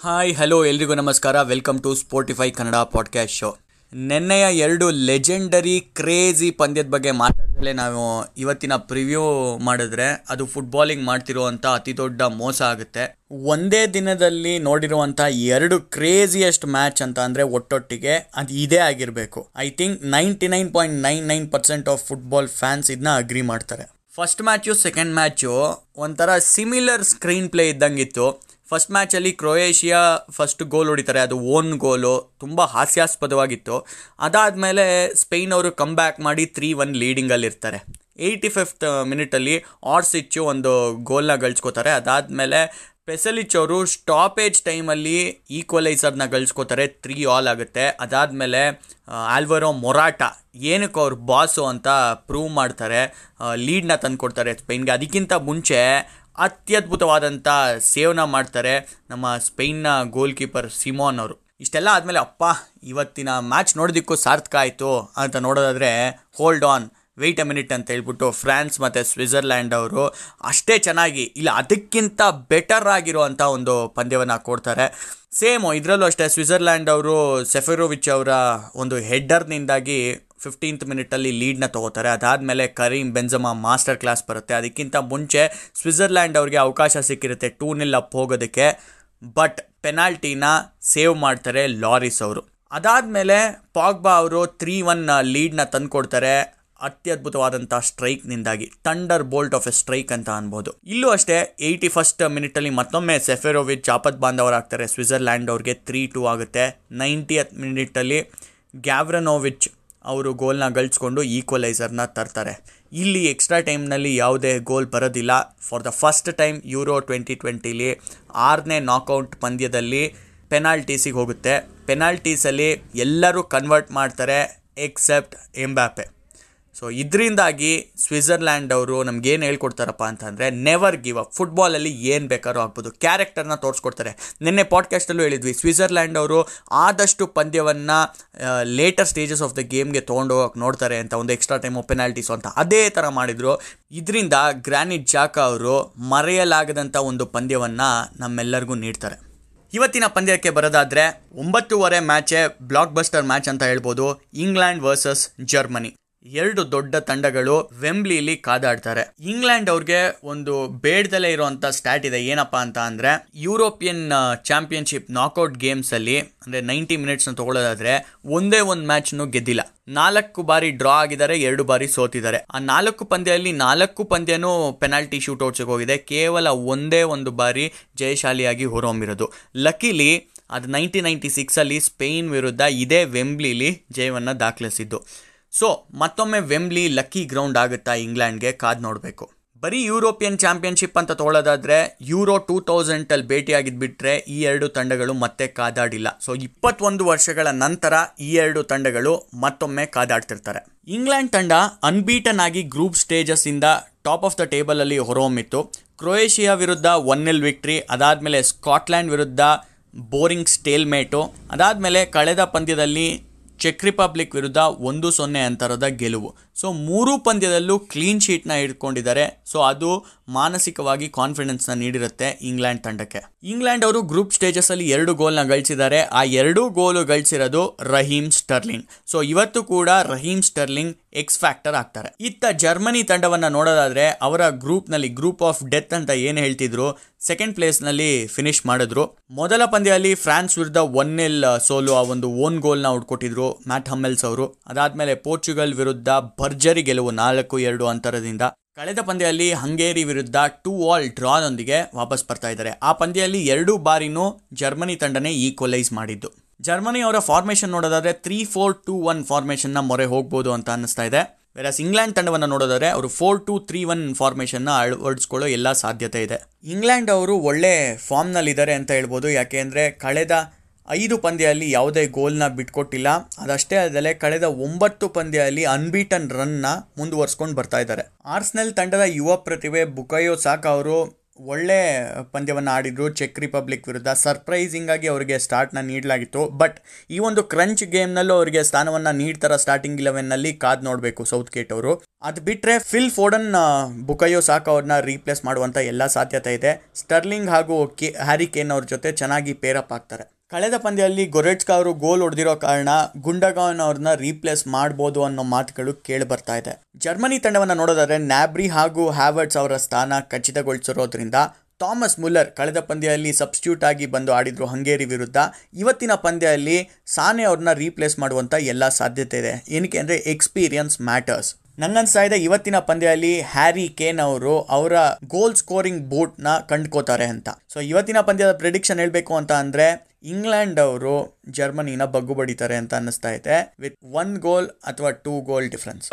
Hi hello ಎಲ್ರಿಗೂ ನಮಸ್ಕಾರ. Welcome to Spotify Kannada podcast show ನಿನ್ನೆಯ ಎರಡು ಲೆಜೆಂಡರಿ ಕ್ರೇಜಿ ಪಂದ್ಯದ ಬಗ್ಗೆ ಮಾತಾಡಿದ್ರೆ ನಾವು ಇವತ್ತಿನ ಪ್ರಿವ್ಯೂ ಮಾಡಿದ್ರೆ ಅದು ಫುಟ್ಬಾಲಿಂಗ್ ಮಾಡ್ತಿರುವಂಥ ಅತಿ ದೊಡ್ಡ ಮೋಸ ಆಗುತ್ತೆ. ಒಂದೇ ದಿನದಲ್ಲಿ ನೋಡಿರುವಂಥ ಎರಡು ಕ್ರೇಜಿಯೆಸ್ಟ್ ಮ್ಯಾಚ್ ಅಂತ ಅಂದರೆ ಒಟ್ಟೊಟ್ಟಿಗೆ ಅದು ಇದೇ ಆಗಿರಬೇಕು. I think ninety nine point nine nine percent of football fans ಇದನ್ನ ಅಗ್ರಿ ಮಾಡ್ತಾರೆ. ಫಸ್ಟ್ ಮ್ಯಾಚು ಸೆಕೆಂಡ್ ಮ್ಯಾಚು ಒಂಥರ ಸಿಮಿಲರ್ ಸ್ಕ್ರೀನ್ ಪ್ಲೇ ಇದ್ದಂಗಿತ್ತು. ಫಸ್ಟ್ ಮ್ಯಾಚಲ್ಲಿ ಕ್ರೊಯೇಷಿಯಾ ಫಸ್ಟ್ ಗೋಲ್ ಹೊಡಿತಾರೆ. ಅದು ಓನ್ ಗೋಲು ತುಂಬ ಹಾಸ್ಯಾಸ್ಪದವಾಗಿತ್ತು. ಅದಾದಮೇಲೆ ಸ್ಪೇನ್ ಅವರು ಕಮ್ ಬ್ಯಾಕ್ ಮಾಡಿ ತ್ರೀ ಒನ್ ಲೀಡಿಂಗಲ್ಲಿರ್ತಾರೆ ಏಯ್ಟಿ ಫಿಫ್ತ್ ಮಿನಿಟಲ್ಲಿ ಆರ್ಸಿಚ್ಚು ಒಂದು ಗೋಲ್ನ ಗಳಿಸ್ಕೋತಾರೆ. ಅದಾದಮೇಲೆ ಪೆಸಲಿಚ್ ಅವರು ಸ್ಟಾಪೇಜ್ ಟೈಮಲ್ಲಿ ಈಕ್ವಲೈಸರ್ನ ಗಳಿಸ್ಕೋತಾರೆ ತ್ರೀ ಆಲ್ ಆಗುತ್ತೆ. ಅದಾದಮೇಲೆ ಆಲ್ವರೋ ಮೊರಾಟ, ಏನಕ್ಕೆ ಅವ್ರ ಬಾಸು ಅಂತ ಪ್ರೂವ್ ಮಾಡ್ತಾರೆ ಲೀಡ್ನ ತಂದುಕೊಡ್ತಾರೆ ಸ್ಪೇನ್ಗೆ. ಅದಕ್ಕಿಂತ ಮುಂಚೆ ಅತ್ಯದ್ಭುತವಾದಂಥ ಸೇವ್ನ ಮಾಡ್ತಾರೆ ನಮ್ಮ ಸ್ಪೇನ್ನ ಗೋಲ್ ಕೀಪರ್ ಸಿಮೋನ್ ಅವರು. ಇಷ್ಟೆಲ್ಲ ಆದಮೇಲೆ, ಅಪ್ಪ, ಇವತ್ತಿನ ಮ್ಯಾಚ್ ನೋಡೋದಕ್ಕೂ ಸಾರ್ಥಕ ಆಯಿತು ಅಂತ ನೋಡೋದಾದರೆ hold on wait a minute ಅಂತ ಹೇಳ್ಬಿಟ್ಟು ಫ್ರಾನ್ಸ್ ಮತ್ತು ಸ್ವಿಟ್ಜರ್ಲ್ಯಾಂಡ್ ಅವರು ಅಷ್ಟೇ ಚೆನ್ನಾಗಿ, ಇಲ್ಲ ಅದಕ್ಕಿಂತ ಬೆಟರ್ ಆಗಿರುವಂಥ ಒಂದು ಪಂದ್ಯವನ್ನು ಕೊಡ್ತಾರೆ. ಸೇಮು ಇದರಲ್ಲೂ ಅಷ್ಟೇ, ಸ್ವಿಟ್ಜರ್ಲ್ಯಾಂಡ್ ಅವರು ಸೆಫೆರೋವಿಚ್ ಅವರ ಒಂದು ಹೆಡ್ಡರ್ನಿಂದಾಗಿ ಫಿಫ್ಟೀನ್ತ್ ಮಿನಿಟಲ್ಲಿ ಲೀಡ್ನ ತೊಗೋತಾರೆ. ಅದಾದಮೇಲೆ ಕರೀಂ ಬೆಂಜಮಾ ಮಾಸ್ಟರ್ ಕ್ಲಾಸ್ ಬರುತ್ತೆ. ಅದಕ್ಕಿಂತ ಮುಂಚೆ ಸ್ವಿಟ್ಜರ್ಲ್ಯಾಂಡ್ ಅವ್ರಿಗೆ ಅವಕಾಶ ಸಿಕ್ಕಿರುತ್ತೆ ಟೂ ನಿಲ್ ಅಪ್ ಹೋಗೋದಕ್ಕೆ. ಬಟ್ ಪೆನಾಲ್ಟಿನ ಸೇವ್ ಮಾಡ್ತಾರೆ ಲಾರಿಸ್ ಅವರು. ಅದಾದಮೇಲೆ ಪಾಗ್ಬಾ ಅವರು ತ್ರೀ ಒನ್ ಲೀಡ್ನ ತಂದುಕೊಡ್ತಾರೆ. ಅತ್ಯದ್ಭುತವಾದಂಥ ಸ್ಟ್ರೈಕ್ನಿಂದಾಗಿ thunderbolt of a strike ಅಂತ ಅನ್ಬೋದು. ಇಲ್ಲೂ ಅಷ್ಟೇ, ಏಯ್ಟಿ ಫಸ್ಟ್ ಮಿನಿಟಲ್ಲಿ ಮತ್ತೊಮ್ಮೆ ಸೆಫೆರೋವಿಚ್ ಆಪತ್ ಬಾಂಧವರಾಗ್ತಾರೆ. ಸ್ವಿಟ್ಜರ್ಲ್ಯಾಂಡ್ ಅವ್ರಿಗೆ ತ್ರೀ ಟೂ ಆಗುತ್ತೆ. ನೈಂಟಿಯತ್ ಮಿನಿಟಲ್ಲಿ ಗ್ಯಾವ್ರನೋವಿಚ್ ಅವರು ಗೋಲ್ನ ಗಳಿಸ್ಕೊಂಡು ಈಕ್ವಲೈಸರ್ನ ತರ್ತಾರೆ. ಇಲ್ಲಿ ಎಕ್ಸ್ಟ್ರಾ ಟೈಮ್ನಲ್ಲಿ ಯಾವುದೇ ಗೋಲ್ ಬರೋದಿಲ್ಲ. For the first time Euro twenty ಟ್ವೆಂಟಿಲಿ ಆರನೇ ನಾಕೌಟ್ ಪಂದ್ಯದಲ್ಲಿ ಪೆನಾಲ್ಟೀಸಿಗೆ ಹೋಗುತ್ತೆ. ಪೆನಾಲ್ಟೀಸಲ್ಲಿ ಎಲ್ಲರೂ ಕನ್ವರ್ಟ್ ಮಾಡ್ತಾರೆ ಎಕ್ಸೆಪ್ಟ್ ಎಂಬ್ಯಾಪೆ ಸೊ ಇದರಿಂದಾಗಿ ಸ್ವಿಟ್ಜರ್ಲ್ಯಾಂಡ್ ಅವರು ನಮ್ಗೇನು ಹೇಳ್ಕೊಡ್ತಾರಪ್ಪ ಅಂತಂದರೆ ನೆವರ್ ಗಿವ್ ಅಪ್ ಫುಟ್ಬಾಲಲ್ಲಿ ಏನು ಬೇಕಾದ್ರೂ ಆಗ್ಬೋದು. ಕ್ಯಾರೆಕ್ಟರ್ನ ತೋರಿಸ್ಕೊಡ್ತಾರೆ. ನಿನ್ನೆ ಪಾಡ್ಕಾಸ್ಟಲ್ಲೂ ಹೇಳಿದ್ವಿ ಸ್ವಿಟ್ಜರ್ಲ್ಯಾಂಡ್ ಅವರು ಆದಷ್ಟು ಪಂದ್ಯವನ್ನು ಲೇಟರ್ ಸ್ಟೇಜಸ್ ಆಫ್ ದ ಗೇಮ್ಗೆ ತೊಗೊಂಡು ಹೋಗಕ್ಕೆ ನೋಡ್ತಾರೆ ಅಂತ ಒಂದು ಎಕ್ಸ್ಟ್ರಾ ಟೈಮು ಪೆನಾಲ್ಟೀಸು ಅಂತ. ಅದೇ ಥರ ಮಾಡಿದರು. ಇದರಿಂದ ಗ್ರಾನಿಟ್ ಜಾಕ ಅವರು ಮರೆಯಲಾಗದಂಥ ಒಂದು ಪಂದ್ಯವನ್ನು ನಮ್ಮೆಲ್ಲರಿಗೂ ನೀಡ್ತಾರೆ. ಇವತ್ತಿನ ಪಂದ್ಯಕ್ಕೆ ಬರೋದಾದರೆ, ಒಂಬತ್ತೂವರೆ ಮ್ಯಾಚೇ ಬ್ಲಾಕ್ ಬಸ್ಟರ್ ಮ್ಯಾಚ್ ಅಂತ ಹೇಳ್ಬೋದು. ಇಂಗ್ಲೆಂಡ್ ವರ್ಸಸ್ ಜರ್ಮನಿ ಎರಡು ದೊಡ್ಡ ತಂಡಗಳು ವೆಂಬ್ಲಿಲಿ ಕಾದಾಡ್ತಾರೆ. ಇಂಗ್ಲೆಂಡ್ ಅವ್ರಿಗೆ ಒಂದು ಬೇಡದಲ್ಲೇ ಇರುವಂತ ಸ್ಟ್ಯಾಟ್ ಇದೆ. ಏನಪ್ಪಾ ಅಂತ ಅಂದ್ರೆ, ಯುರೋಪಿಯನ್ ಚಾಂಪಿಯನ್ಶಿಪ್ ನಾಕ್ಔಟ್ ಗೇಮ್ಸ್ ಅಲ್ಲಿ ಅಂದ್ರೆ ನೈಂಟಿ ಮಿನಿಟ್ಸ್ ತಗೊಳ್ಳೋದಾದ್ರೆ ಒಂದೇ ಒಂದು ಮ್ಯಾಚ್ ಗೆದ್ದಿಲ್ಲ. ನಾಲ್ಕು ಬಾರಿ ಡ್ರಾ ಆಗಿದ್ದಾರೆ, ಎರಡು ಬಾರಿ ಸೋತಿದ್ದಾರೆ. ಆ ನಾಲ್ಕು ಪಂದ್ಯದಲ್ಲಿ ನಾಲ್ಕು ಪಂದ್ಯನೂ ಪೆನಾಲ್ಟಿ ಶೂಟ್ಔಟ್ಸ್ಗೆ ಹೋಗಿದೆ. ಕೇವಲ ಒಂದೇ ಒಂದು ಬಾರಿ ಜಯಶಾಲಿಯಾಗಿ ಹೊರಹೊಮ್ಮಿರೋದು. ಲಕ್ಕಿಲಿ, ಅದು ನೈನ್ಟೀನ್ ನೈಂಟಿ ಸಿಕ್ಸಲ್ಲಿ ಸ್ಪೇನ್ ವಿರುದ್ಧ ಇದೇ ವೆಂಬ್ಲಿಲಿ ಜಯವನ್ನು ದಾಖಲಿಸಿದ್ದು. ಸೊ ಮತ್ತೊಮ್ಮೆ ವೆಂಬ್ಲಿ ಲಕ್ಕಿ ಗ್ರೌಂಡ್ ಆಗುತ್ತಾ ಇಂಗ್ಲೆಂಡ್ಗೆ ಕಾದ್ ನೋಡಬೇಕು. ಬರೀ ಯುರೋಪಿಯನ್ ಚಾಂಪಿಯನ್ಶಿಪ್ ಅಂತ ತೊಗೊಳ್ಳೋದಾದ್ರೆ ಯೂರೋ ಟೂ ತೌಸಂಡಲ್ಲಿ ಭೇಟಿಯಾಗಿದ್ಬಿಟ್ರೆ ಈ ಎರಡು ತಂಡಗಳು ಮತ್ತೆ ಕಾದಾಡಿಲ್ಲ. ಸೊ ಇಪ್ಪತ್ತೊಂದು ವರ್ಷಗಳ ನಂತರ ಈ ಎರಡು ತಂಡಗಳು ಮತ್ತೊಮ್ಮೆ ಕಾದಾಡ್ತಿರ್ತಾರೆ. ಇಂಗ್ಲೆಂಡ್ ತಂಡ ಅನ್ಬೀಟನ್ ಆಗಿ ಗ್ರೂಪ್ ಸ್ಟೇಜಸ್ ಇಂದ ಟಾಪ್ ಆಫ್ ದ ಟೇಬಲ್ ಅಲ್ಲಿ ಹೊರಹೊಮ್ಮಿತ್ತು. ಕ್ರೊಯೇಷಿಯಾ ವಿರುದ್ಧ ಒನ್ ಎಲ್ ವಿಕ್ಟ್ರಿ ಅದಾದಮೇಲೆ ಸ್ಕಾಟ್ಲ್ಯಾಂಡ್ ವಿರುದ್ಧ ಬೋರಿಂಗ್ ಸ್ಟೇಲ್ಮೇಟು ಅದಾದಮೇಲೆ ಕಳೆದ ಪಂದ್ಯದಲ್ಲಿ ಚೆಕ್ ರಿಪಬ್ಲಿಕ್ ವಿರುದ್ಧ ಒಂದು ಸೊನ್ನೆ ಅಂತರದ ಗೆಲುವು. ಸೊ ಮೂರು ಪಂದ್ಯದಲ್ಲೂ ಕ್ಲೀನ್ ಶೀಟ್ನ ಇಟ್ಕೊಂಡಿದ್ದಾರೆ. ಸೊ ಅದು ಮಾನಸಿಕವಾಗಿ ಕಾನ್ಫಿಡೆನ್ಸ್ನ ನೀಡಿರುತ್ತೆ ಇಂಗ್ಲೆಂಡ್ ತಂಡಕ್ಕೆ. ಇಂಗ್ಲೆಂಡ್ ಅವರು ಗ್ರೂಪ್ ಸ್ಟೇಜಸ್ಸಲ್ಲಿ ಎರಡು ಗೋಲ್ನ ಗಳಿಸಿದ್ದಾರೆ. ಆ ಎರಡೂ ಗೋಲು ಗಳಿಸಿರೋದು ರಹೀಮ್ ಸ್ಟರ್ಲಿಂಗ್. ಸೊ ಇವತ್ತು ಕೂಡ ರಹೀಮ್ ಸ್ಟರ್ಲಿಂಗ್ ಎಕ್ಸ್ ಫ್ಯಾಕ್ಟರ್ ಆಗ್ತಾರೆ. ಇತ್ತ ಜರ್ಮನಿ ತಂಡವನ್ನು ನೋಡೋದಾದರೆ ಅವರ ಗ್ರೂಪ್ನಲ್ಲಿ ಗ್ರೂಪ್ ಆಫ್ ಡೆತ್ ಅಂತ ಏನು ಹೇಳ್ತಿದ್ರು ಸೆಕೆಂಡ್ ಪ್ಲೇಸ್ನಲ್ಲಿ ಫಿನಿಶ್ ಮಾಡಿದ್ರು. ಮೊದಲ ಪಂದ್ಯದಲ್ಲಿ ಫ್ರಾನ್ಸ್ ವಿರುದ್ಧ ಒನ್ ಎಲ್ ಸೋಲು ಆ ಒಂದು ಓನ್ ಗೋಲ್ನ ಹುಡ್ಕೊಟ್ಟಿದ್ರು ಮ್ಯಾಟ್ ಹಮ್ಮೆಲ್ಸ್ ಅವರು. ಅದಾದಮೇಲೆ ಪೋರ್ಚುಗಲ್ ವಿರುದ್ಧ ಭರ್ಜರಿ ಗೆಲುವು ನಾಲ್ಕು ಎರಡು ಅಂತರದಿಂದ ಕಳೆದ ಪಂದ್ಯದಲ್ಲಿ ಹಂಗೇರಿ ವಿರುದ್ಧ ಟೂ ಆಲ್ ಡ್ರಾನೊಂದಿಗೆ ವಾಪಸ್ ಬರ್ತಾ ಇದ್ದಾರೆ. ಆ ಪಂದ್ಯದಲ್ಲಿ ಎರಡು ಬಾರಿನೂ ಜರ್ಮನಿ ತಂಡನೇ ಈಕ್ವಲೈಸ್ ಮಾಡಿದ್ದು. ಜರ್ಮನಿ ಅವರ ಫಾರ್ಮೇಷನ್ ನೋಡೋದಾದ್ರೆ ತ್ರೀ ಫೋರ್ ಟೂ ಒನ್ ಫಾರ್ಮೇಷನ್ನ ಮೊರೆ ಹೋಗ್ಬೋದು ಅಂತ ಅನ್ನಿಸ್ತಾ ಇದೆ. ವೆರಸ್ ಇಂಗ್ಲೆಂಡ್ ತಂಡವನ್ನು ನೋಡೋದಾದ್ರೆ ಅವರು ಫೋರ್ ಟು ತ್ರೀ ಒನ್ ಫಾರ್ಮೇಷನ್ನ ಅಳವಡಿಸ್ಕೊಳ್ಳೋ ಎಲ್ಲ ಸಾಧ್ಯತೆ ಇದೆ. ಇಂಗ್ಲೆಂಡ್ ಅವರು ಒಳ್ಳೆ ಫಾರ್ಮ್ನಲ್ಲಿದ್ದಾರೆ ಅಂತ ಹೇಳ್ಬೋದು. ಯಾಕೆಂದರೆ ಕಳೆದ ಐದು ಪಂದ್ಯದಲ್ಲಿ ಯಾವುದೇ ಗೋಲ್ನ ಬಿಟ್ಕೊಟ್ಟಿಲ್ಲ. ಅದಷ್ಟೇ ಅಲ್ಲದೆ ಕಳೆದ ಒಂಬತ್ತು ಪಂದ್ಯದಲ್ಲಿ ಅನ್ಬೀಟನ್ ರನ್ನ ಮುಂದುವರ್ಸ್ಕೊಂಡು ಬರ್ತಾ ಇದ್ದಾರೆ. ಆರ್ಸ್ನೆಲ್ ತಂಡದ ಯುವ ಪ್ರತಿಭೆ ಬುಕಯೋ ಸಾಕ್ ಅವರು ಒಳ್ಳೆ ಪಂದ್ಯವನ್ನು ಆಡಿದ್ರು. ಚೆಕ್ ರಿಪಬ್ಲಿಕ್ ವಿರುದ್ಧ ಸರ್ಪ್ರೈಸಿಂಗ್ ಆಗಿ ಅವರಿಗೆ ಸ್ಟಾರ್ಟ್ನ ನೀಡಲಾಗಿತ್ತು. ಬಟ್ ಈ ಒಂದು ಕ್ರಂಚ್ ಗೇಮ್ನಲ್ಲೂ ಅವರಿಗೆ ಸ್ಥಾನವನ್ನು ನೀಡ್ತಾರ ಸ್ಟಾರ್ಟಿಂಗ್ ಇಲೆವೆನ್ನಲ್ಲಿ ಕಾದ್ ನೋಡಬೇಕು ಸೌತ್ ಗೇಟ್ ಅವರು. ಅದು ಬಿಟ್ಟರೆ ಫಿಲ್ ಫೋಡನ್ ಬುಕಯೋ ಸಾಕ್ ಅವ್ರನ್ನ ರೀಪ್ಲೇಸ್ ಮಾಡುವಂಥ ಎಲ್ಲ ಸಾಧ್ಯತೆ ಇದೆ. ಸ್ಟರ್ಲಿಂಗ್ ಹಾಗೂ ಕೆ ಹ್ಯಾರಿ ಅವ್ರ ಜೊತೆ ಚೆನ್ನಾಗಿ ಪೇರಪ್ ಆಗ್ತಾರೆ. ಕಳೆದ ಪಂದ್ಯದಲ್ಲಿ ಗೊರೆಟ್ಸ್ಕಾ ಅವರು ಗೋಲ್ ಹೊಡೆದಿರೋ ಕಾರಣ ಗುಂಡಗಾನ್ ಅವ್ರನ್ನ ರೀಪ್ಲೇಸ್ ಮಾಡ್ಬೋದು ಅನ್ನೋ ಮಾತುಗಳು ಕೇಳಿ ಬರ್ತಾ ಇದೆ. ಜರ್ಮನಿ ತಂಡವನ್ನು ನೋಡೋದಾದ್ರೆ ನ್ಯಾಬ್ರಿ ಹಾಗೂ ಹ್ಯಾವರ್ಟ್ಸ್ ಅವರ ಸ್ಥಾನ ಖಚಿತಗೊಳಿಸಿರೋದ್ರಿಂದ ಥಾಮಸ್ ಮುಲ್ಲರ್ ಕಳೆದ ಪಂದ್ಯದಲ್ಲಿ ಸಬ್ಸ್ಟ್ಯೂಟ್ ಆಗಿ ಬಂದು ಆಡಿದ್ರು ಹಂಗೇರಿ ವಿರುದ್ಧ. ಇವತ್ತಿನ ಪಂದ್ಯದಲ್ಲಿ ಸಾನೆ ಅವ್ರನ್ನ ರೀಪ್ಲೇಸ್ ಮಾಡುವಂಥ ಎಲ್ಲ ಸಾಧ್ಯತೆ ಇದೆ. ಏನಕ್ಕೆ ಅಂದರೆ ಎಕ್ಸ್ಪೀರಿಯನ್ಸ್ ಮ್ಯಾಟರ್ಸ್. ಇದೆ ಇವತ್ತಿನ ಪಂದ್ಯದಲ್ಲಿ ಹ್ಯಾರಿ ಕೇನ್ ಅವರು ಅವರ ಗೋಲ್ ಸ್ಕೋರಿಂಗ್ ಬೋಟ್ನ ಕಂಡ್ಕೋತಾರೆ ಅಂತ. ಸೊ ಇವತ್ತಿನ ಪಂದ್ಯದ ಪ್ರಿಡಿಕ್ಷನ್ ಹೇಳಬೇಕು ಅಂತ ಅಂದರೆ, ಇಂಗ್ಲೆಂಡ್ ಅವರು ಜರ್ಮನಿನ ಬಗ್ಗು ಬಡಿತಾರೆ ಅಂತ ಅನ್ನಿಸ್ತಾ ಇದೆ ವಿತ್ ಒನ್ ಗೋಲ್ ಅಥವಾ two goal difference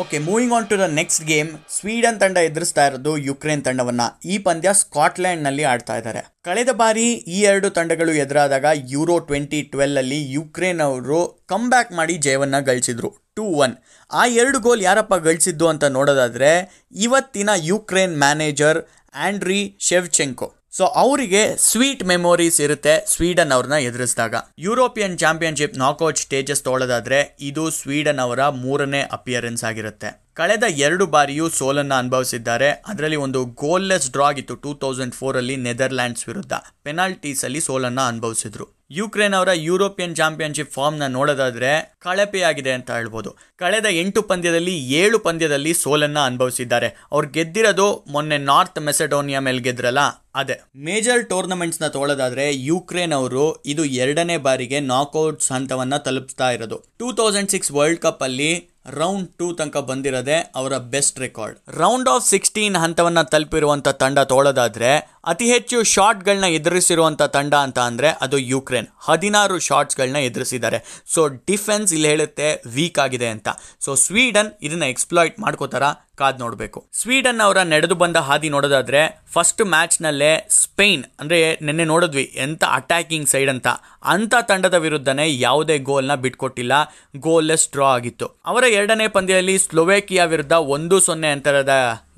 okay moving on to the next game Sweden ತಂಡ ಎದುರಿಸ್ತಾ ಇರೋದು ಯುಕ್ರೇನ್ ತಂಡವನ್ನ. ಈ ಪಂದ್ಯ ಸ್ಕಾಟ್ಲೆಂಡ್ನಲ್ಲಿ ಆಡ್ತಾ ಇದ್ದಾರೆ. ಕಳೆದ ಬಾರಿ ಈ ಎರಡು ತಂಡಗಳು ಎದುರಾದಾಗ ಯೂರೋ ಟ್ವೆಂಟಿ ಟ್ವೆಲ್ ಅಲ್ಲಿ ಯುಕ್ರೇನ್ ಅವರು ಕಮ್ ಬ್ಯಾಕ್ ಮಾಡಿ ಜಯವನ್ನ ಗಳಿಸಿದ್ರು. Two one. ಆ ಎರಡು ಗೋಲ್ ಯಾರಪ್ಪ ಗಳಿಸಿದ್ದು ಅಂತ ನೋಡೋದಾದರೆ ಇವತ್ತಿನ Ukraine manager Andriy Shevchenko. So ಅವರಿಗೆ ಸ್ವೀಟ್ ಮೆಮೊರೀಸ್ ಇರುತ್ತೆ ಸ್ವೀಡನ್ ಅವ್ರನ್ನ ಎದುರಿಸಿದಾಗ. ಯುರೋಪಿಯನ್ ಚಾಂಪಿಯನ್ಶಿಪ್ ನಾಕೌಟ್ ಸ್ಟೇಜಸ್ ತೊಗೊಳ್ಳೋದಾದ್ರೆ ಇದು ಸ್ವೀಡನ್ ಅವರ ಮೂರನೇ ಅಪಿಯರೆನ್ಸ್ ಆಗಿರುತ್ತೆ. ಕಳೆದ ಎರಡು ಬಾರಿಯೂ ಸೋಲನ್ನ ಅನುಭವಿಸಿದ್ದಾರೆ. ಅದರಲ್ಲಿ ಒಂದು ಗೋಲ್ಲೆಸ್ ಡ್ರಾ ಆಗಿತ್ತು ಟೂ ತೌಸಂಡ್ ಫೋರ್ ಅಲ್ಲಿ ನೆದರ್ಲ್ಯಾಂಡ್ಸ್ ವಿರುದ್ಧ. ಪೆನಾಲ್ಟೀಸ್ ಅಲ್ಲಿ ಸೋಲನ್ನ ಅನುಭವಿಸಿದ್ರು. ಯುಕ್ರೇನ್ ಅವರ ಯುರೋಪಿಯನ್ ಚಾಂಪಿಯನ್ಶಿಪ್ ಫಾರ್ಮ್ನ ನೋಡೋದಾದ್ರೆ ಕಳಪೆಯಾಗಿದೆ ಅಂತ ಹೇಳ್ಬೋದು. ಕಳೆದ ಎಂಟು ಪಂದ್ಯದಲ್ಲಿ ಏಳು ಪಂದ್ಯದಲ್ಲಿ ಸೋಲನ್ನ ಅನುಭವಿಸಿದ್ದಾರೆ. ಅವ್ರು ಗೆದ್ದಿರೋದು ಮೊನ್ನೆ ನಾರ್ತ್ ಮೆಸೆಡೋನಿಯಾ ಮೇಲೆ ಗೆದ್ರಲ್ಲ? ಅದೇ. ಮೇಜರ್ ಟೂರ್ನಮೆಂಟ್ಸ್ನ ತೊಗೊಳ್ಳೋದಾದ್ರೆ ಯುಕ್ರೇನ್ ಅವರು ಇದು ಎರಡನೇ ಬಾರಿಗೆ ನಾಕ್ಔಟ್ಸ್ ಹಂತವನ್ನು ತಲುಪಿಸ್ತಾ ಇರೋದು. Two thousand six world cup ಅಲ್ಲಿ ರೌಂಡ್ ಟೂ ತನಕ ಬಂದಿರೋದೇ ಅವರ best record round of sixteen ಹಂತವನ್ನು ತಲುಪಿರುವಂಥ ತಂಡ ತೋಳೋದಾದ್ರೆ ಅತಿ ಹೆಚ್ಚು ಶಾಟ್ಗಳನ್ನ ಎದುರಿಸಿರುವಂತ ತಂಡ ಅಂತ ಅಂದರೆ ಅದು ಯುಕ್ರೇನ್. ಹದಿನಾರು ಶಾಟ್ಸ್ಗಳನ್ನ ಎದುರಿಸಿದ್ದಾರೆ. ಸೊ, ಡಿಫೆನ್ಸ್ ಇಲ್ಲಿ ಹೇಳುತ್ತೆ ವೀಕ್ ಆಗಿದೆ ಅಂತ. ಸೊ, ಸ್ವೀಡನ್ ಇದನ್ನ ಎಕ್ಸ್ಪ್ಲಾಯ್ಟ್ ಮಾಡ್ಕೋತಾರ ಕಾದ್ ನೋಡಬೇಕು. ಸ್ವೀಡನ್ ಅವರ ನಡೆದು ಬಂದ ಹಾದಿ ನೋಡೋದಾದ್ರೆ ಫಸ್ಟ್ ಮ್ಯಾಚ್ನಲ್ಲೇ ಸ್ಪೇನ್ ಅಂದರೆ ನಿನ್ನೆ ನೋಡಿದ್ವಿ ಎಂಥ ಅಟ್ಯಾಕಿಂಗ್ ಸೈಡ್ ಅಂತ. ಅಂಥ ತಂಡದ ವಿರುದ್ಧನೇ ಯಾವುದೇ ಗೋಲ್ನ ಬಿಟ್ಕೊಟ್ಟಿಲ್ಲ. ಗೋಲ್ಲೆಸ್ ಡ್ರಾ ಆಗಿತ್ತು. ಅವರ ಎರಡನೇ ಪಂದ್ಯದಲ್ಲಿ ಸ್ಲೋವೇಕಿಯಾ ವಿರುದ್ಧ ಒಂದು ಸೊನ್ನೆ ಅಂತರದ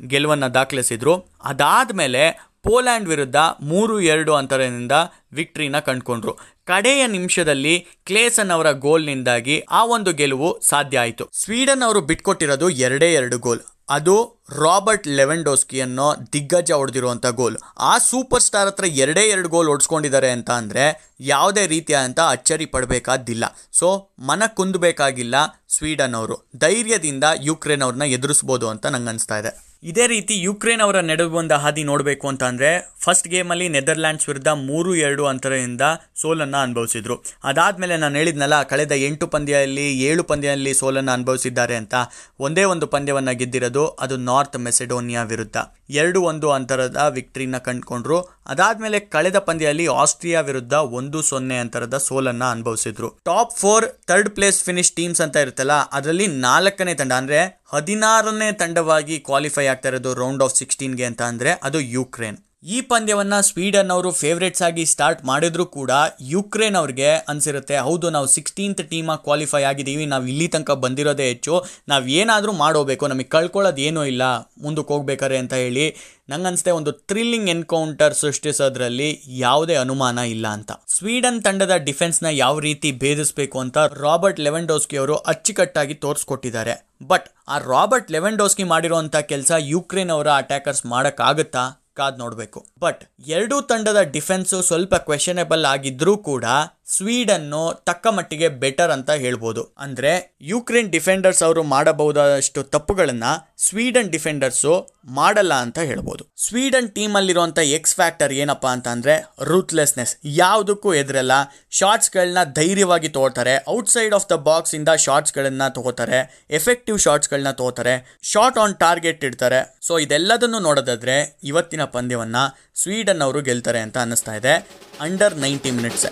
ಗೆಲುವನ್ನು ದಾಖಲಿಸಿದ್ರು. ಅದಾದಮೇಲೆ ಪೋಲ್ಯಾಂಡ್ ವಿರುದ್ಧ ಮೂರು ಎರಡು ಅಂತರದಿಂದ ವಿಕ್ಟ್ರಿನ ಕಂಡುಕೊಂಡ್ರು. ಕಡೆಯ ನಿಮಿಷದಲ್ಲಿ ಕ್ಲೇಸನ್ ಅವರ ಗೋಲ್ನಿಂದಾಗಿ ಆ ಒಂದು ಗೆಲುವು ಸಾಧ್ಯ ಆಯಿತು. ಸ್ವೀಡನ್ ಅವರು ಬಿಟ್ಕೊಟ್ಟಿರೋದು ಎರಡೇ ಎರಡು ಗೋಲ್. ಅದು ರಾಬರ್ಟ್ ಲೆವೆಂಡೋಸ್ಕಿ ಅನ್ನೋ ದಿಗ್ಗಜ ಹೊಡೆದಿರುವಂಥ ಗೋಲ್. ಆ ಸೂಪರ್ ಸ್ಟಾರ್ ಹತ್ರ ಎರಡೇ ಎರಡು ಗೋಲ್ ಹೊಡ್ಸ್ಕೊಂಡಿದ್ದಾರೆ ಅಂತ ಅಂದರೆ ಯಾವುದೇ ರೀತಿಯಾದಂಥ ಅಚ್ಚರಿ ಪಡಬೇಕಾದಿಲ್ಲ. ಸೊ, ಮನ ಕುಂದಬೇಕಾಗಿಲ್ಲ ಸ್ವೀಡನ್ ಅವರು. ಧೈರ್ಯದಿಂದ ಯುಕ್ರೇನ್ ಅವ್ರನ್ನ ಎದುರಿಸ್ಬೋದು ಅಂತ ನಂಗೆ ಅನಿಸ್ತಾ ಇದೆ. ಇದೇ ರೀತಿ ಯುಕ್ರೇನ್ ಅವರ ನಡುವೆ ಬಂದ ಹಾದಿ ನೋಡಬೇಕು ಅಂತ ಅಂದರೆ ಫಸ್ಟ್ ಗೇಮಲ್ಲಿ ನೆದರ್ಲ್ಯಾಂಡ್ಸ್ ವಿರುದ್ಧ ಮೂರು ಎರಡು ಅಂತರದಿಂದ ಸೋಲನ್ನು ಅನುಭವಿಸಿದ್ರು. ಅದಾದಮೇಲೆ ನಾನು ಹೇಳಿದ್ನಲ್ಲ, ಕಳೆದ ಎಂಟು ಪಂದ್ಯದಲ್ಲಿ ಏಳು ಪಂದ್ಯದಲ್ಲಿ ಸೋಲನ್ನು ಅನುಭವಿಸಿದ್ದಾರೆ ಅಂತ. ಒಂದೇ ಒಂದು ಪಂದ್ಯವನ್ನು ಗೆದ್ದಿರೋದು ಅದು ನಾರ್ತ್ ಮೆಸೆಡೋನಿಯಾ ವಿರುದ್ಧ. ಎರಡು ಒಂದು ಅಂತರದ ವಿಕ್ಟ್ರಿನ ಕಂಡುಕೊಂಡ್ರು. ಅದಾದಮೇಲೆ ಕಳೆದ ಪಂದ್ಯದಲ್ಲಿ ಆಸ್ಟ್ರಿಯಾ ವಿರುದ್ಧ ಒಂದು ಸೊನ್ನೆ ಅಂತರದ ಸೋಲನ್ನು ಅನುಭವಿಸಿದ್ರು. Top four third place finish teams ಅಂತ ಇರುತ್ತಲ್ಲ, ಅದರಲ್ಲಿ ನಾಲ್ಕನೇ ತಂಡ. ಅಂದರೆ ಹದಿನಾರನೇ ತಂಡವಾಗಿ ಕ್ವಾಲಿಫೈ ಆಗ್ತಾ ಇರೋದು ರೌಂಡ್ ಆಫ್ ಸಿಕ್ಸ್ಟೀನ್ಗೆ ಅಂತ ಅಂದರೆ ಅದು ಯುಕ್ರೇನ್ ಈ ಪಂದ್ಯವನ್ನ ಸ್ವೀಡನ್ ಅವರು ಫೇವ್ರೇಟ್ಸ್ ಆಗಿ ಸ್ಟಾರ್ಟ್ ಮಾಡಿದ್ರು ಕೂಡ ಯುಕ್ರೇನ್ ಅವ್ರಿಗೆ ಅನ್ಸಿರುತ್ತೆ, ಹೌದು, ನಾವು ಸಿಕ್ಸ್ಟೀನ್ತ್ ಟೀಮಾಗಿ ಕ್ವಾಲಿಫೈ ಆಗಿದ್ದೀವಿ ನಾವು ಇಲ್ಲಿ ತನಕ ಬಂದಿರೋದೇ ಹೆಚ್ಚು, ನಾವು ಏನಾದರೂ ಮಾಡೋಬೇಕು, ನಮಗೆ ಕಳ್ಕೊಳ್ಳೋದು ಏನೂ ಇಲ್ಲ, ಮುಂದಕ್ಕೆ ಹೋಗ್ಬೇಕಾರೆ ಅಂತ ಹೇಳಿ ನಂಗನ್ಸುತ್ತೆ ಒಂದು ಥ್ರಿಲ್ಲಿಂಗ್ ಎನ್ಕೌಂಟರ್ ಸೃಷ್ಟಿಸೋದ್ರಲ್ಲಿ ಯಾವುದೇ ಅನುಮಾನ ಇಲ್ಲ ಅಂತ. ಸ್ವೀಡನ್ ತಂಡದ ಡಿಫೆನ್ಸ್ನ ಯಾವ ರೀತಿ ಭೇದಿಸಬೇಕು ಅಂತ ರಾಬರ್ಟ್ ಲೆವೆಂಡೋಸ್ಕಿ ಅವರು ಅಚ್ಚುಕಟ್ಟಾಗಿ ತೋರಿಸ್ಕೊಟ್ಟಿದ್ದಾರೆ. ಬಟ್ ಆ ರಾಬರ್ಟ್ ಲೆವೆಂಡೋಸ್ಕಿ ಮಾಡಿರೋ ಕೆಲಸ ಯುಕ್ರೇನ್ ಅವರ ಅಟ್ಯಾಕರ್ಸ್ ಮಾಡೋಕ್ಕಾಗುತ್ತಾ? ಕಾದ್ ನೋಡಬೇಕು. ಬಟ್ ಎರಡೂ ತಂಡದ ಡಿಫೆನ್ಸು ಸ್ವಲ್ಪ ಕ್ವೆಶನೇಬಲ್ ಆಗಿದ್ರೂ ಕೂಡ ಸ್ವೀಡನ್ನು ತಕ್ಕ ಮಟ್ಟಿಗೆ ಬೆಟರ್ ಅಂತ ಹೇಳ್ಬೋದು. ಅಂದರೆ ಯುಕ್ರೇನ್ ಡಿಫೆಂಡರ್ಸ್ ಅವರು ಮಾಡಬಹುದಾದಷ್ಟು ತಪ್ಪುಗಳನ್ನು ಸ್ವೀಡನ್ ಡಿಫೆಂಡರ್ಸು ಮಾಡಲ್ಲ ಅಂತ ಹೇಳ್ಬೋದು. ಸ್ವೀಡನ್ ಟೀಮಲ್ಲಿರುವಂಥ ಎಕ್ಸ್ ಫ್ಯಾಕ್ಟರ್ ಏನಪ್ಪ ಅಂತ ಅಂದರೆ ರೂತ್ಲೆಸ್ನೆಸ್ ಯಾವುದಕ್ಕೂ ಎದುರಲ್ಲ ಶಾರ್ಟ್ಸ್ಗಳನ್ನ ಧೈರ್ಯವಾಗಿ ತಗೋತಾರೆ ಔಟ್ಸೈಡ್ ಆಫ್ ದ ಬಾಕ್ಸಿಂದ ಶಾರ್ಟ್ಸ್ಗಳನ್ನ ತಗೋತಾರೆ ಎಫೆಕ್ಟಿವ್ ಶಾರ್ಟ್ಸ್ಗಳನ್ನ ತಗೋತಾರೆ ಶಾರ್ಟ್ ಆನ್ ಟಾರ್ಗೆಟ್ ಇಡ್ತಾರೆ. ಸೊ ಇದೆಲ್ಲದನ್ನು ನೋಡೋದಾದರೆ, ಇವತ್ತಿನ ಪಂದ್ಯವನ್ನು ಸ್ವೀಡನ್ ಅವರು ಗೆಲ್ತಾರೆ ಅಂತ ಅನ್ನಿಸ್ತಾ ಇದೆ. Under ninety minutes